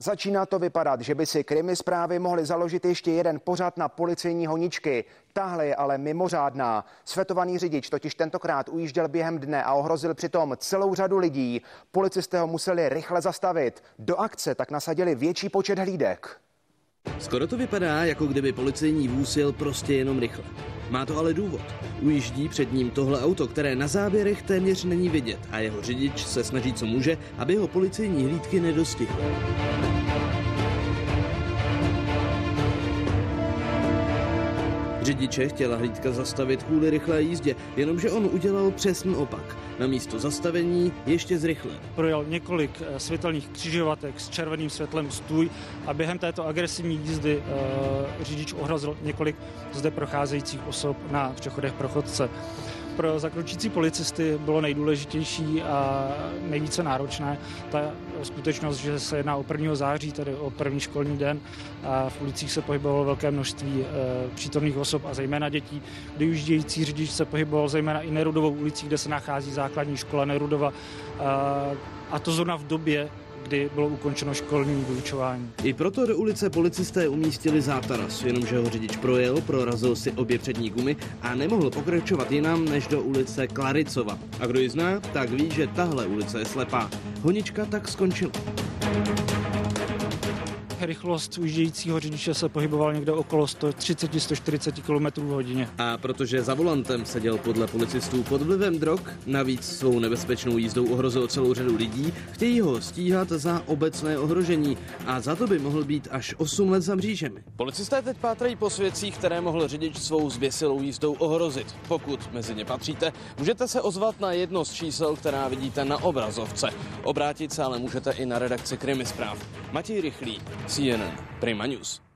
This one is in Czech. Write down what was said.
Začíná to vypadat, že by si krimi zprávy mohly založit ještě jeden pořad na policejní honičky. Tahle je ale mimořádná. Svetovaný řidič totiž tentokrát ujížděl během dne a ohrozil přitom celou řadu lidí. Policisté ho museli rychle zastavit. Do akce tak nasadili větší počet hlídek. Skoro to vypadá, jako kdyby policejní vůz jel prostě jenom rychle. Má to ale důvod. Ujíždí před ním tohle auto, které na záběrech téměř není vidět a jeho řidič se snaží, co může, aby ho policejní hlídky nedostihly. Řidiče chtěla hlídka zastavit kvůli rychlé jízdě, jenomže on udělal přesný opak. Na místo zastavení ještě zrychlil. Projel několik eh, světelných křižovatek s červeným světlem stůj a během této agresivní jízdy uh, řidič ohrozil několik zde procházejících osob na přechodech pro chodce pro zakročící policisty bylo nejdůležitější a nejvíce náročné ta skutečnost, že se jedná o 1. září, tedy o první školní den a v ulicích se pohybovalo velké množství e, přítomných osob a zejména dětí. Využívající řidič se pohyboval zejména i Nerudovou ulicí, kde se nachází základní škola Nerudova a, a to zrovna v době, kdy bylo ukončeno školní vyučování. I proto do ulice policisté umístili zátaras, jenomže ho řidič projel, prorazil si obě přední gumy a nemohl pokračovat jinam než do ulice Klaricova. A kdo ji zná, tak ví, že tahle ulice je slepá. Honička tak skončila rychlost ujíždějícího řidiče se pohyboval někde okolo 130-140 km v hodině. A protože za volantem seděl podle policistů pod vlivem drog, navíc svou nebezpečnou jízdou ohrozil celou řadu lidí, chtějí ho stíhat za obecné ohrožení a za to by mohl být až 8 let za mřížemi. Policisté teď pátrají po svědcích, které mohl řidič svou zběsilou jízdou ohrozit. Pokud mezi ně patříte, můžete se ozvat na jedno z čísel, která vidíte na obrazovce. Obrátit se ale můžete i na redakci Krimi zpráv. Matěj Rychlý, CNN Prima News.